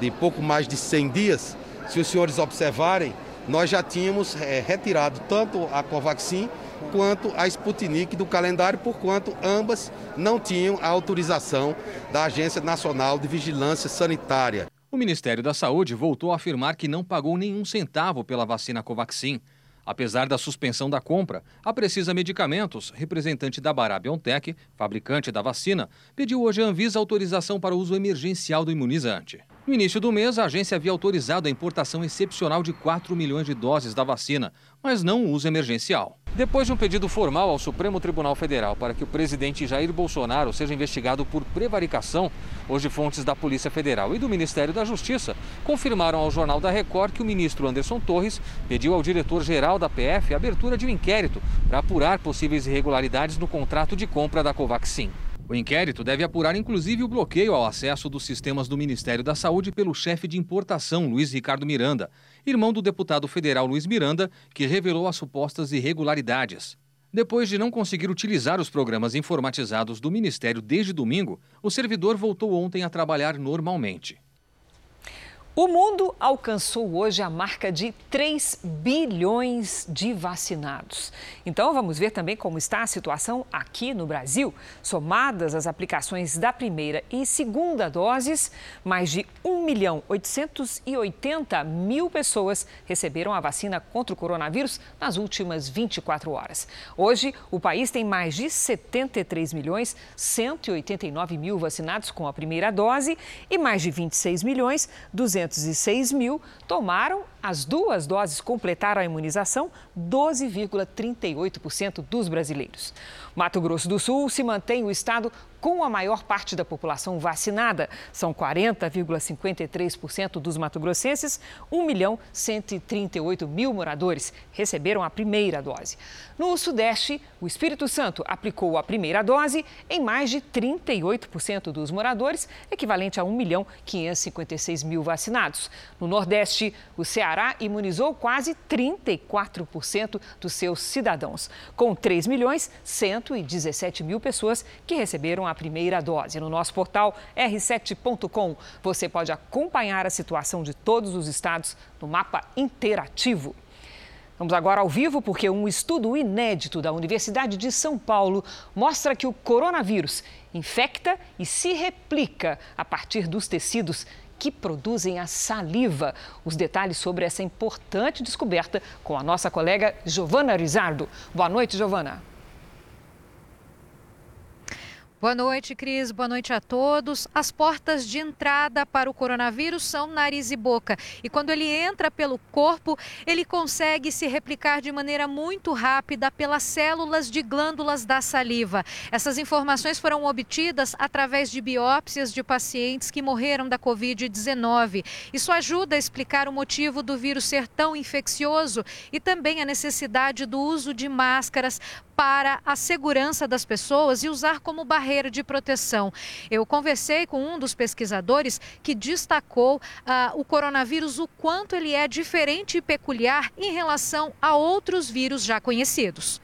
de pouco mais de 100 dias, se os senhores observarem, nós já tínhamos é, retirado tanto a Covaxin quanto a Sputnik do calendário, por quanto ambas não tinham a autorização da Agência Nacional de Vigilância Sanitária. O Ministério da Saúde voltou a afirmar que não pagou nenhum centavo pela vacina Covaxin. Apesar da suspensão da compra, a Precisa Medicamentos, representante da Bará BioNTech, fabricante da vacina, pediu hoje à Anvisa autorização para uso emergencial do imunizante. No início do mês, a agência havia autorizado a importação excepcional de 4 milhões de doses da vacina, mas não o uso emergencial. Depois de um pedido formal ao Supremo Tribunal Federal para que o presidente Jair Bolsonaro seja investigado por prevaricação, hoje fontes da Polícia Federal e do Ministério da Justiça confirmaram ao Jornal da Record que o ministro Anderson Torres pediu ao diretor-geral da PF a abertura de um inquérito para apurar possíveis irregularidades no contrato de compra da Covaxin. O inquérito deve apurar inclusive o bloqueio ao acesso dos sistemas do Ministério da Saúde pelo chefe de importação, Luiz Ricardo Miranda, irmão do deputado federal Luiz Miranda, que revelou as supostas irregularidades. Depois de não conseguir utilizar os programas informatizados do Ministério desde domingo, o servidor voltou ontem a trabalhar normalmente. O mundo alcançou hoje a marca de 3 bilhões de vacinados. Então vamos ver também como está a situação aqui no Brasil. Somadas as aplicações da primeira e segunda doses, mais de 1 milhão 880 mil pessoas receberam a vacina contra o coronavírus nas últimas 24 horas. Hoje, o país tem mais de 73 milhões 189 mil vacinados com a primeira dose e mais de 26 milhões 200 206 mil tomaram as duas doses, completaram a imunização, 12,38% dos brasileiros. Mato Grosso do Sul se mantém o estado com a maior parte da população vacinada. São 40,53% dos matogrossenses, 1 milhão 138 mil moradores receberam a primeira dose. No Sudeste, o Espírito Santo aplicou a primeira dose em mais de 38% dos moradores, equivalente a 1 milhão 556 mil vacinados. No Nordeste, o Ceará imunizou quase 34% dos seus cidadãos, com 3 milhões 117 mil pessoas que receberam a primeira dose. No nosso portal r7.com, você pode acompanhar a situação de todos os estados no mapa interativo. Vamos agora ao vivo porque um estudo inédito da Universidade de São Paulo mostra que o coronavírus infecta e se replica a partir dos tecidos que produzem a saliva. Os detalhes sobre essa importante descoberta com a nossa colega Giovana Rizardo. Boa noite, Giovana. Boa noite, Cris. Boa noite a todos. As portas de entrada para o coronavírus são nariz e boca. E quando ele entra pelo corpo, ele consegue se replicar de maneira muito rápida pelas células de glândulas da saliva. Essas informações foram obtidas através de biópsias de pacientes que morreram da Covid-19. Isso ajuda a explicar o motivo do vírus ser tão infeccioso e também a necessidade do uso de máscaras para a segurança das pessoas e usar como barreira de proteção. Eu conversei com um dos pesquisadores que destacou uh, o coronavírus, o quanto ele é diferente e peculiar em relação a outros vírus já conhecidos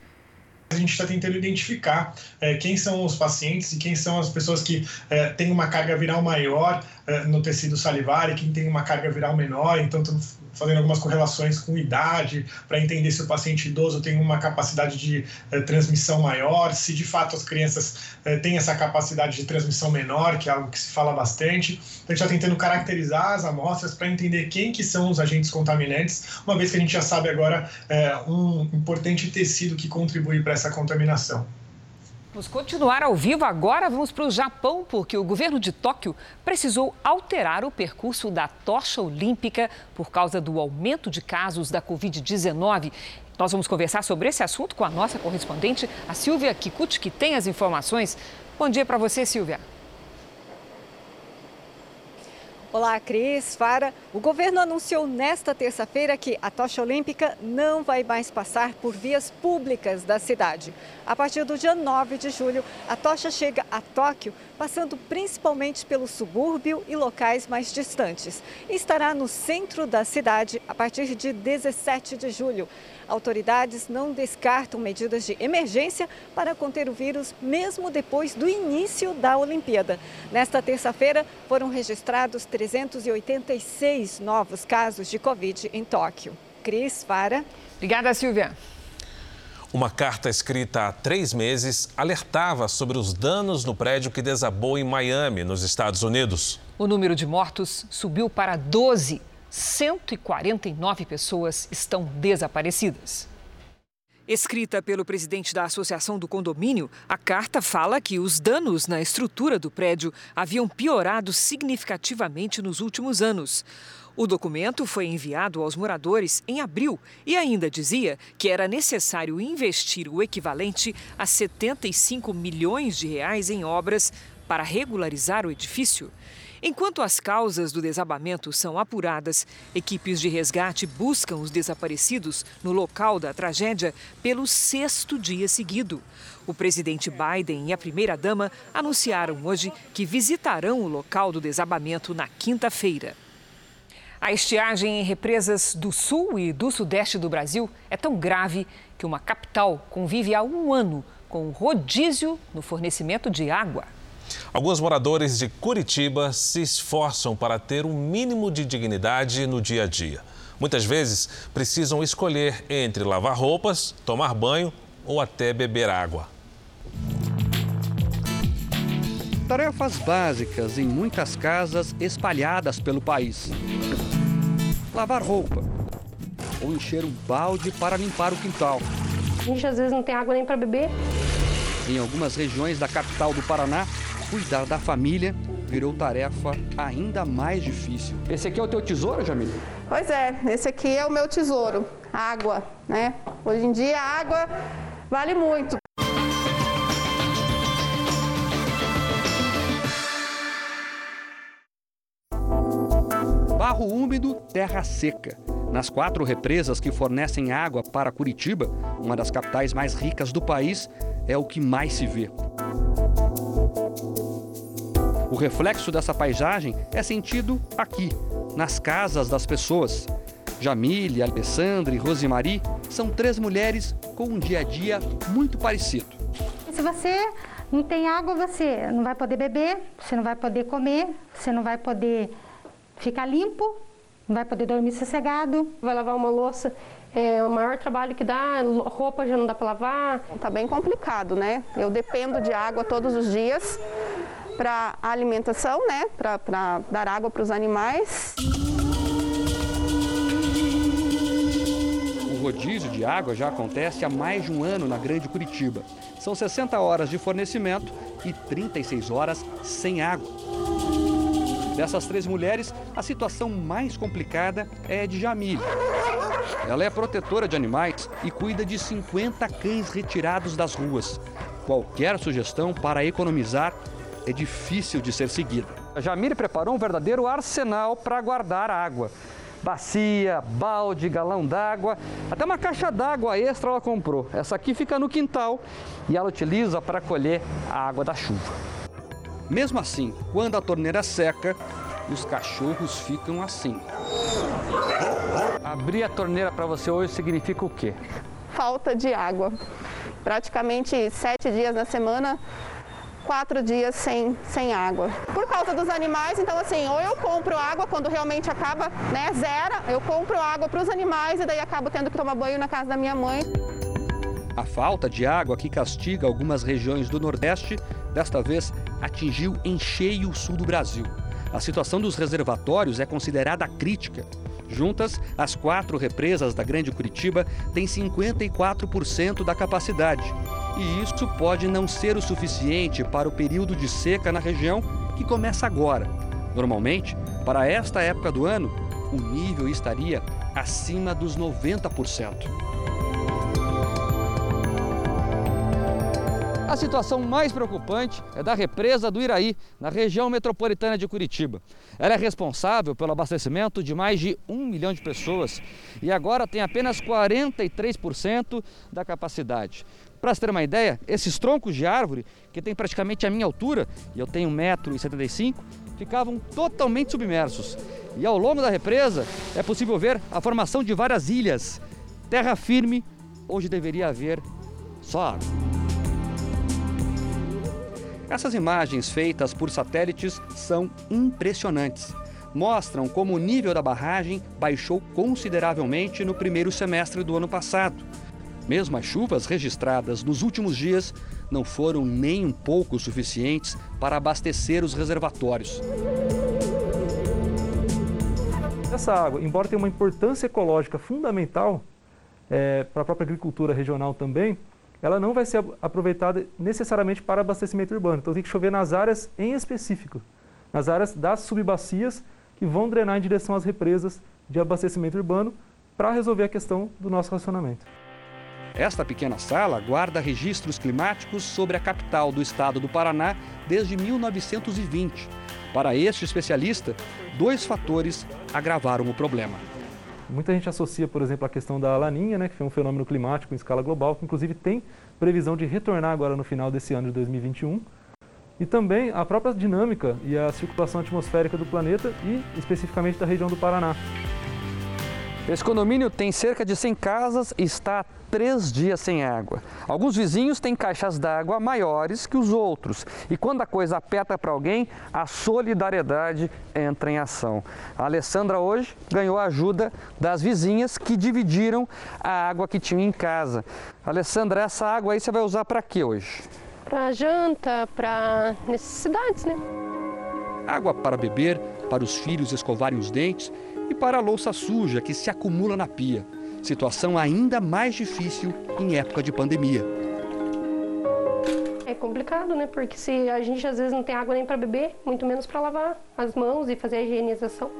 a gente está tentando identificar é, quem são os pacientes e quem são as pessoas que é, têm uma carga viral maior é, no tecido salivar e quem tem uma carga viral menor. Então, fazendo algumas correlações com idade, para entender se o paciente idoso tem uma capacidade de eh, transmissão maior, se de fato as crianças eh, têm essa capacidade de transmissão menor, que é algo que se fala bastante. Então, a gente está tentando caracterizar as amostras para entender quem que são os agentes contaminantes, uma vez que a gente já sabe agora eh, um importante tecido que contribui para essa contaminação. Vamos continuar ao vivo agora. Vamos para o Japão, porque o governo de Tóquio precisou alterar o percurso da tocha olímpica por causa do aumento de casos da Covid-19. Nós vamos conversar sobre esse assunto com a nossa correspondente, a Silvia Kikuchi, que tem as informações. Bom dia para você, Silvia. Olá, Cris, Fara. O governo anunciou nesta terça-feira que a tocha olímpica não vai mais passar por vias públicas da cidade. A partir do dia 9 de julho, a tocha chega a Tóquio, passando principalmente pelo subúrbio e locais mais distantes. E estará no centro da cidade a partir de 17 de julho. Autoridades não descartam medidas de emergência para conter o vírus, mesmo depois do início da Olimpíada. Nesta terça-feira, foram registrados 386 novos casos de Covid em Tóquio. Cris, para. Obrigada, Silvia. Uma carta escrita há três meses alertava sobre os danos no prédio que desabou em Miami, nos Estados Unidos. O número de mortos subiu para 12 149 pessoas estão desaparecidas. Escrita pelo presidente da Associação do Condomínio, a carta fala que os danos na estrutura do prédio haviam piorado significativamente nos últimos anos. O documento foi enviado aos moradores em abril e ainda dizia que era necessário investir o equivalente a 75 milhões de reais em obras para regularizar o edifício. Enquanto as causas do desabamento são apuradas, equipes de resgate buscam os desaparecidos no local da tragédia pelo sexto dia seguido. O presidente Biden e a primeira-dama anunciaram hoje que visitarão o local do desabamento na quinta-feira. A estiagem em represas do sul e do sudeste do Brasil é tão grave que uma capital convive há um ano com rodízio no fornecimento de água. Alguns moradores de Curitiba se esforçam para ter um mínimo de dignidade no dia a dia. Muitas vezes precisam escolher entre lavar roupas, tomar banho ou até beber água. Tarefas básicas em muitas casas espalhadas pelo país. Lavar roupa ou encher um balde para limpar o quintal. A gente às vezes não tem água nem para beber. Em algumas regiões da capital do Paraná, cuidar da família virou tarefa ainda mais difícil. Esse aqui é o teu tesouro, Jamil? Pois é, esse aqui é o meu tesouro, água, né? Hoje em dia a água vale muito. Barro úmido, terra seca. Nas quatro represas que fornecem água para Curitiba, uma das capitais mais ricas do país, é o que mais se vê. O reflexo dessa paisagem é sentido aqui, nas casas das pessoas. Jamile, Alessandra e Rosemary são três mulheres com um dia a dia muito parecido. Se você não tem água, você não vai poder beber, você não vai poder comer, você não vai poder ficar limpo, não vai poder dormir sossegado. Vai lavar uma louça, é o maior trabalho que dá, roupa já não dá para lavar. Tá bem complicado, né? Eu dependo de água todos os dias para alimentação, né? Para dar água para os animais. O rodízio de água já acontece há mais de um ano na Grande Curitiba. São 60 horas de fornecimento e 36 horas sem água. Dessas três mulheres, a situação mais complicada é a de Jamile. Ela é protetora de animais e cuida de 50 cães retirados das ruas. Qualquer sugestão para economizar é difícil de ser seguida. A Jamile preparou um verdadeiro arsenal para guardar água. Bacia, balde, galão d'água, até uma caixa d'água extra ela comprou. Essa aqui fica no quintal e ela utiliza para colher a água da chuva. Mesmo assim, quando a torneira seca, os cachorros ficam assim. Abrir a torneira para você hoje significa o quê? Falta de água. Praticamente sete dias na semana quatro dias sem, sem água. Por causa dos animais, então assim, ou eu compro água quando realmente acaba, né, zera, eu compro água para os animais e daí acabo tendo que tomar banho na casa da minha mãe. A falta de água que castiga algumas regiões do Nordeste, desta vez atingiu em cheio o sul do Brasil. A situação dos reservatórios é considerada crítica. Juntas, as quatro represas da Grande Curitiba têm 54% da capacidade. E isso pode não ser o suficiente para o período de seca na região que começa agora. Normalmente, para esta época do ano, o nível estaria acima dos 90%. A situação mais preocupante é da represa do Iraí, na região metropolitana de Curitiba. Ela é responsável pelo abastecimento de mais de um milhão de pessoas e agora tem apenas 43% da capacidade. Para você ter uma ideia, esses troncos de árvore, que tem praticamente a minha altura, e eu tenho 1,75m, ficavam totalmente submersos. E ao longo da represa é possível ver a formação de várias ilhas. Terra firme, onde deveria haver só água. Essas imagens feitas por satélites são impressionantes. Mostram como o nível da barragem baixou consideravelmente no primeiro semestre do ano passado. Mesmo as chuvas registradas nos últimos dias não foram nem um pouco suficientes para abastecer os reservatórios. Essa água, embora tenha uma importância ecológica fundamental, é, para a própria agricultura regional também, ela não vai ser aproveitada necessariamente para abastecimento urbano. Então tem que chover nas áreas em específico, nas áreas das subbacias que vão drenar em direção às represas de abastecimento urbano para resolver a questão do nosso racionamento. Esta pequena sala guarda registros climáticos sobre a capital do estado do Paraná desde 1920. Para este especialista, dois fatores agravaram o problema. Muita gente associa, por exemplo, a questão da laninha, né, que foi um fenômeno climático em escala global, que inclusive tem previsão de retornar agora no final desse ano de 2021. E também a própria dinâmica e a circulação atmosférica do planeta e especificamente da região do Paraná. Esse condomínio tem cerca de 100 casas e está há três dias sem água. Alguns vizinhos têm caixas d'água maiores que os outros. E quando a coisa aperta para alguém, a solidariedade entra em ação. A Alessandra hoje ganhou a ajuda das vizinhas que dividiram a água que tinham em casa. Alessandra, essa água aí você vai usar para quê hoje? Para janta, para necessidades, né? Água para beber, para os filhos escovarem os dentes e para a louça suja que se acumula na pia. Situação ainda mais difícil em época de pandemia. É complicado, né? Porque se a gente às vezes não tem água nem para beber, muito menos para lavar as mãos e fazer a higienização.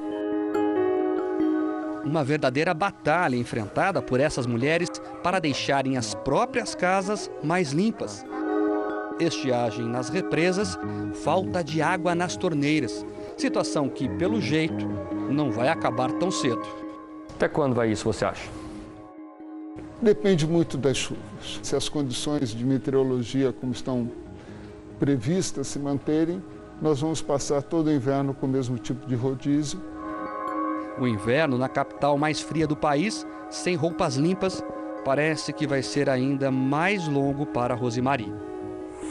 Uma verdadeira batalha enfrentada por essas mulheres para deixarem as próprias casas mais limpas. Estiagem nas represas, falta de água nas torneiras. Situação que, pelo jeito, não vai acabar tão cedo. Até quando vai isso, você acha? Depende muito das chuvas. Se as condições de meteorologia como estão previstas se manterem, nós vamos passar todo o inverno com o mesmo tipo de rodízio. O inverno na capital mais fria do país, sem roupas limpas, parece que vai ser ainda mais longo para Rosemary.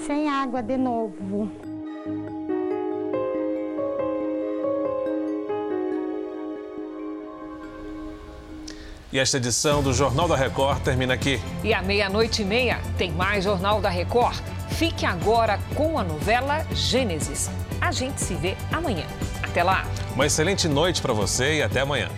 Sem água de novo. E esta edição do Jornal da Record termina aqui. E à meia-noite e meia tem mais Jornal da Record. Fique agora com a novela Gênesis. A gente se vê amanhã. Até lá. Uma excelente noite para você e até amanhã.